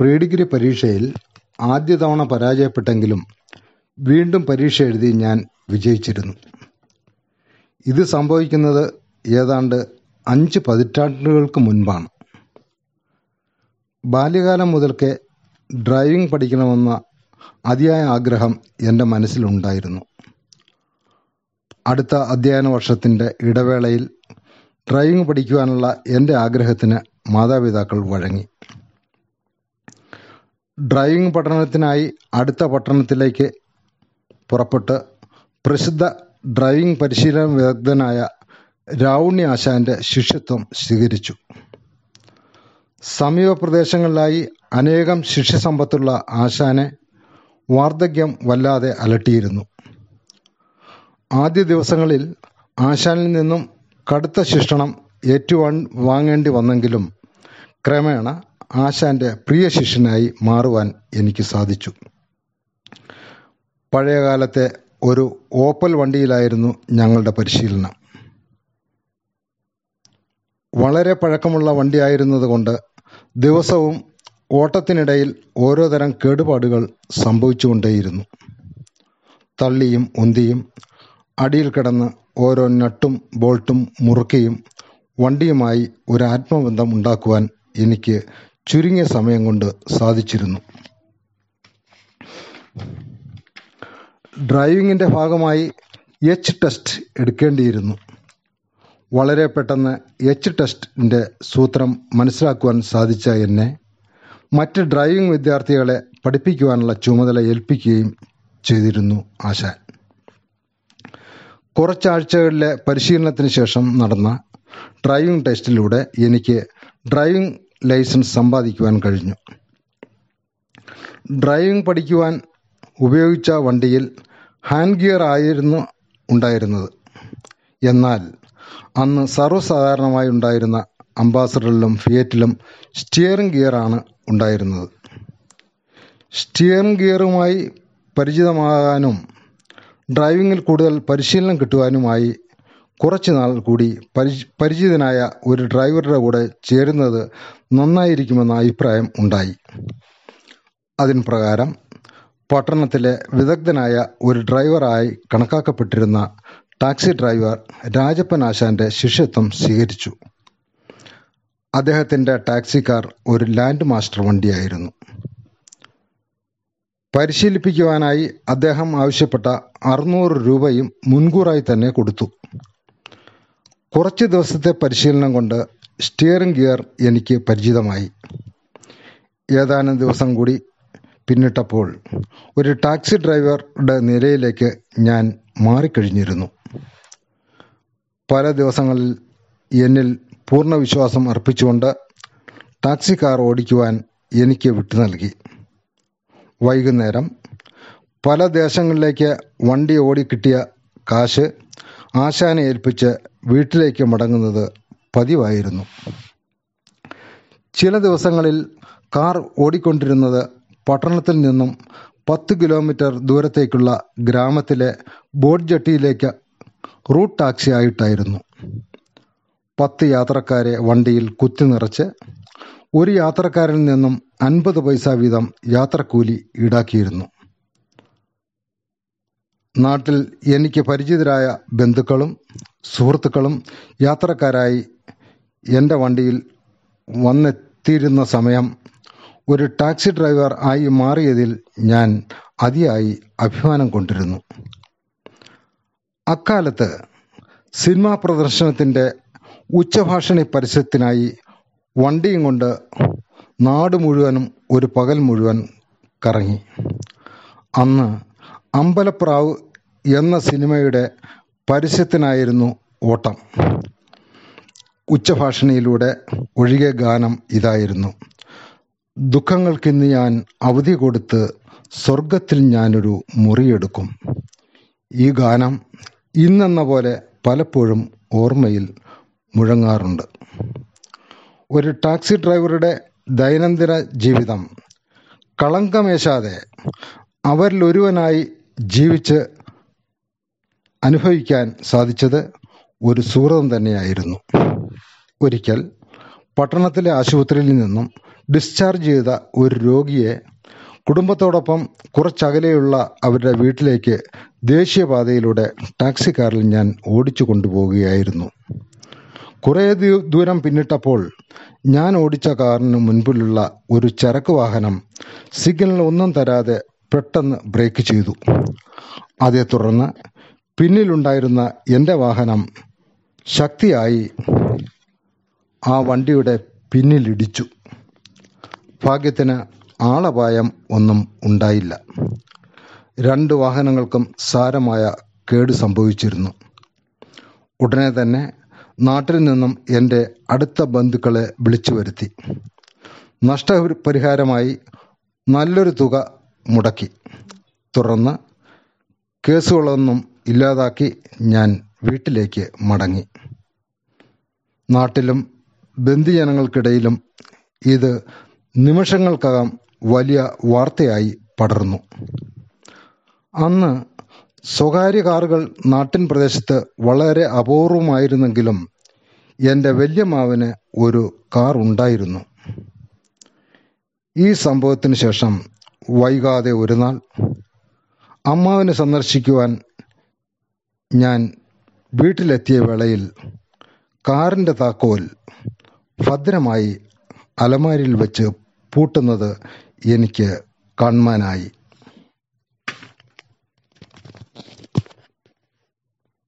Pre degree പരീക്ഷയിൽ ആദ്യ തവണ പരാജയപ്പെട്ടെങ്കിലും വീണ്ടും പരീക്ഷ എഴുതി ഞാൻ വിജയിച്ചിരുന്നു. ഇത് സംഭവിക്കുന്നത് ഏതാണ്ട് അഞ്ച് പതിറ്റാണ്ടുകൾക്ക് മുൻപാണ്. ബാല്യകാലം മുതൽക്കേ ഡ്രൈവിംഗ് പഠിക്കണമെന്ന അതിയായ ആഗ്രഹം എന്റെ മനസ്സിലുണ്ടായിരുന്നു. അടുത്ത അധ്യയന വർഷത്തിന്റെ ഇടവേളയിൽ ഡ്രൈവിംഗ് പഠിക്കുവാനുള്ള എന്റെ ആഗ്രഹത്തിന് മാതാപിതാക്കൾ വഴങ്ങി. ഡ്രൈവിംഗ് പഠനത്തിനായി അടുത്ത പട്ടണത്തിലേക്ക് പുറപ്പെട്ട് പ്രസിദ്ധ ഡ്രൈവിംഗ് പരിശീലന വിദഗ്ധനായ രാവുണ്ണി ആശാന്റെ ശിഷ്യത്വം സ്വീകരിച്ചു. സമീപ പ്രദേശങ്ങളിലായി അനേകം ശിഷ്യസമ്പത്തുള്ള ആശാനെ വാർദ്ധക്യം വല്ലാതെ അലട്ടിയിരുന്നു. ആദ്യ ദിവസങ്ങളിൽ ആശാനിൽ നിന്നും കടുത്ത ശിക്ഷണം ഏറ്റുവാൻ വാങ്ങേണ്ടി വന്നെങ്കിലും ക്രമേണ ആശാന്റെ പ്രിയ ശിഷ്യനായി മാറുവാൻ എനിക്ക് സാധിച്ചു. പഴയകാലത്തെ ഒരു ഓപ്പൽ വണ്ടിയിലായിരുന്നു ഞങ്ങളുടെ പരിശീലനം. വളരെ പഴക്കമുള്ള വണ്ടിയായിരുന്നതുകൊണ്ട് ദിവസവും ഓട്ടത്തിനിടയിൽ ഓരോ തരം കേടുപാടുകൾ സംഭവിച്ചുകൊണ്ടേയിരുന്നു. തള്ളിയും ഉന്തിയും അടിയിൽ കിടന്ന് ഓരോ നട്ടും ബോൾട്ടും മുറുക്കിയും വണ്ടിയുമായി ഒരു ആത്മബന്ധം ഉണ്ടാക്കുവാൻ എനിക്ക് ചുരുങ്ങിയ സമയം കൊണ്ട് സാധിച്ചിരുന്നു. ഡ്രൈവിങ്ങിന്റെ ഭാഗമായി എച്ച് ടെസ്റ്റ് എടുക്കേണ്ടിയിരുന്നു. വളരെ പെട്ടെന്ന് എച്ച് ടെസ്റ്റിന്റെ സൂത്രം മനസ്സിലാക്കുവാൻ സാധിച്ച എന്നെ മറ്റ് ഡ്രൈവിംഗ് വിദ്യാർത്ഥികളെ പഠിപ്പിക്കുവാനുള്ള ചുമതല ഏൽപ്പിക്കുകയും ചെയ്തിരുന്നു ആശാൻ കുറച്ചാഴ്ചകളിലെ പരിശീലനത്തിന് ശേഷം നടന്ന ഡ്രൈവിംഗ് ടെസ്റ്റിലൂടെ എനിക്ക് ഡ്രൈവിംഗ് ലൈസൻസ് സമ്പാദിക്കുവാൻ കഴിഞ്ഞു. ഡ്രൈവിംഗ് പഠിക്കുവാൻ ഉപയോഗിച്ച വണ്ടിയിൽ ഹാൻഡ് ഗിയർ ആയിരുന്നു ഉണ്ടായിരുന്നത്. എന്നാൽ അന്ന് സർവസാധാരണമായി ഉണ്ടായിരുന്ന അംബാസഡറിലും ഫിയറ്റിലും സ്റ്റിയറിംഗ് ഗിയറാണ് ഉണ്ടായിരുന്നത്. സ്റ്റിയറിംഗ് ഗിയറുമായി പരിചിതമാകാനും ഡ്രൈവിങ്ങിൽ കൂടുതൽ പരിശീലനം കിട്ടുവാനുമായി കുറച്ചു നാൾ കൂടി പരിചി പരിചിതനായ ഒരു ഡ്രൈവറുടെ കൂടെ ചേരുന്നത് നന്നായിരിക്കുമെന്ന അഭിപ്രായം ഉണ്ടായി. അതിൻ പ്രകാരം പട്ടണത്തിലെ വിദഗ്ധനായ ഒരു ഡ്രൈവറായി കണക്കാക്കപ്പെട്ടിരുന്ന ടാക്സി ഡ്രൈവർ രാജപ്പൻ ആശാന്റെ ശിഷ്യത്വം സ്വീകരിച്ചു. അദ്ദേഹത്തിന്റെ ടാക്സി കാർ ഒരു ലാൻഡ് മാസ്റ്റർ വണ്ടിയായിരുന്നു. പരിശീലിപ്പിക്കുവാനായി അദ്ദേഹം ആവശ്യപ്പെട്ട അറുന്നൂറ് രൂപയും മുൻകൂറായി തന്നെ കൊടുത്തു. കുറച്ച് ദിവസത്തെ പരിശീലനം കൊണ്ട് സ്റ്റിയറിംഗ് ഗിയർ എനിക്ക് പരിചിതമായി. ഏതാനും ദിവസം കൂടി പിന്നിട്ടപ്പോൾ ഒരു ടാക്സി ഡ്രൈവറുടെ നിലയിലേക്ക് ഞാൻ മാറിക്കഴിഞ്ഞിരുന്നു. പല ദിവസങ്ങളിൽ എന്നിൽ പൂർണ വിശ്വാസം അർപ്പിച്ചുകൊണ്ട് ടാക്സി കാർ ഓടിക്കുവാൻ എനിക്ക് വിട്ടു നൽകി. വൈകുന്നേരം പല ദേശങ്ങളിലേക്ക് വണ്ടി ഓടിക്കിട്ടിയ കാശ് ആശാനെ ഏൽപ്പിച്ച് വീട്ടിലേക്ക് മടങ്ങുന്നത് പതിവായിരുന്നു. ചില ദിവസങ്ങളിൽ കാർ ഓടിക്കൊണ്ടിരുന്നത് പട്ടണത്തിൽ നിന്നും പത്ത് കിലോമീറ്റർ ദൂരത്തേക്കുള്ള ഗ്രാമത്തിലെ ബോട്ട് ജട്ടിയിലേക്ക് റൂട്ട് ടാക്സി ആയിട്ടായിരുന്നു പത്ത് യാത്രക്കാരെ വണ്ടിയിൽ കുത്തി നിറച്ച് ഒരു യാത്രക്കാരിൽ നിന്നും അൻപത് പൈസ വീതം യാത്രക്കൂലി ഈടാക്കിയിരുന്നു. നാട്ടിൽ എനിക്ക് പരിചിതരായ ബന്ധുക്കളും സുഹൃത്തുക്കളും യാത്രക്കാരായി എന്റെ വണ്ടിയിൽ വന്നെത്തിയിരുന്ന സമയം ഒരു ടാക്സി ഡ്രൈവർ ആയി മാറിയതിൽ ഞാൻ അതിയായി അഭിമാനം കൊണ്ടിരുന്നു. അക്കാലത്ത് സിനിമാ പ്രദർശനത്തിന്റെ ഉച്ചഭാഷണി പരസ്യത്തിനായി വണ്ടിയും കൊണ്ട് നാട് മുഴുവനും ഒരു പകൽ മുഴുവൻ കറങ്ങി. അന്ന് അമ്പലപ്രാവ് എന്ന സിനിമയുടെ പരസ്യത്തിനായിരുന്നു ഓട്ടം. ഉച്ചഭാഷണിയിലൂടെ ഒഴികെ ഗാനം ഇതായിരുന്നു. ദുഃഖങ്ങൾക്കിന്ന് ഞാൻ അവധി കൊടുത്ത് സ്വർഗത്തിൽ ഞാനൊരു മുറിയെടുക്കും. ഈ ഗാനം ഇന്നെന്ന പോലെ പലപ്പോഴും ഓർമ്മയിൽ മുഴങ്ങാറുണ്ട്. ഒരു ടാക്സി ഡ്രൈവറുടെ ദൈനംദിന ജീവിതം കളങ്കമേശാതെ അവരിലൊരുവനായി ജീവിച്ച് അനുഭവിക്കാൻ സാധിച്ചത് ഒരു സുഹൃതം തന്നെയായിരുന്നു. ഒരിക്കൽ പട്ടണത്തിലെ ആശുപത്രിയിൽ നിന്നും ഡിസ്ചാർജ് ചെയ്ത ഒരു രോഗിയെ കുടുംബത്തോടൊപ്പം കുറച്ചകലെയുള്ള അവരുടെ വീട്ടിലേക്ക് ദേശീയപാതയിലൂടെ ടാക്സി കാറിൽ ഞാൻ ഓടിച്ചു കൊണ്ടുപോവുകയായിരുന്നു. കുറേ ദൂരം പിന്നിട്ടപ്പോൾ ഞാൻ ഓടിച്ച കാറിന് മുൻപിലുള്ള ഒരു ചരക്ക് വാഹനം സിഗ്നൽ ഒന്നും തരാതെ പെട്ടെന്ന് ബ്രേക്ക് ചെയ്തു. അതേ തുടർന്ന് പിന്നിലുണ്ടായിരുന്ന എന്റെ വാഹനം ശക്തിയായി ആ വണ്ടിയുടെ പിന്നിലിടിച്ചു. ഭാഗ്യത്തിന് ആളപായം ഒന്നും ഉണ്ടായില്ല. രണ്ട് വാഹനങ്ങൾക്കും സാരമായ കേട് സംഭവിച്ചിരുന്നു. ഉടനെ തന്നെ നാട്ടിൽ നിന്നും എന്റെ അടുത്ത ബന്ധുക്കളെ വിളിച്ചു വരുത്തി നഷ്ടപരിഹാരമായി നല്ലൊരു തുക മുടക്കി. തുടർന്ന് കേസുകളൊന്നും ഇല്ലാതാക്കി ഞാൻ വീട്ടിലേക്ക് മടങ്ങി. നാട്ടിലും ബന്ധുജനങ്ങൾക്കിടയിലും ഇത് നിമിഷങ്ങൾക്കകം വലിയ വാർത്തയായി പടർന്നു. അന്ന് സ്വകാര്യ കാറുകൾ നാട്ടിൻ പ്രദേശത്ത് വളരെ അപൂർവമായിരുന്നെങ്കിലും എന്റെ വല്യമാവന് ഒരു കാർ ഉണ്ടായിരുന്നു. ഈ സംഭവത്തിന് ശേഷം വൈകാതെ ഒരു നാൾ അമ്മാവിനെ സന്ദർശിക്കുവാൻ ഞാൻ വീട്ടിലെത്തിയ വേളയിൽ കാറിന്റെ താക്കോൽ ഭദ്രമായി അലമാരിയിൽ വെച്ച് പൂട്ടുന്നത് എനിക്ക് കാണുവാനായി.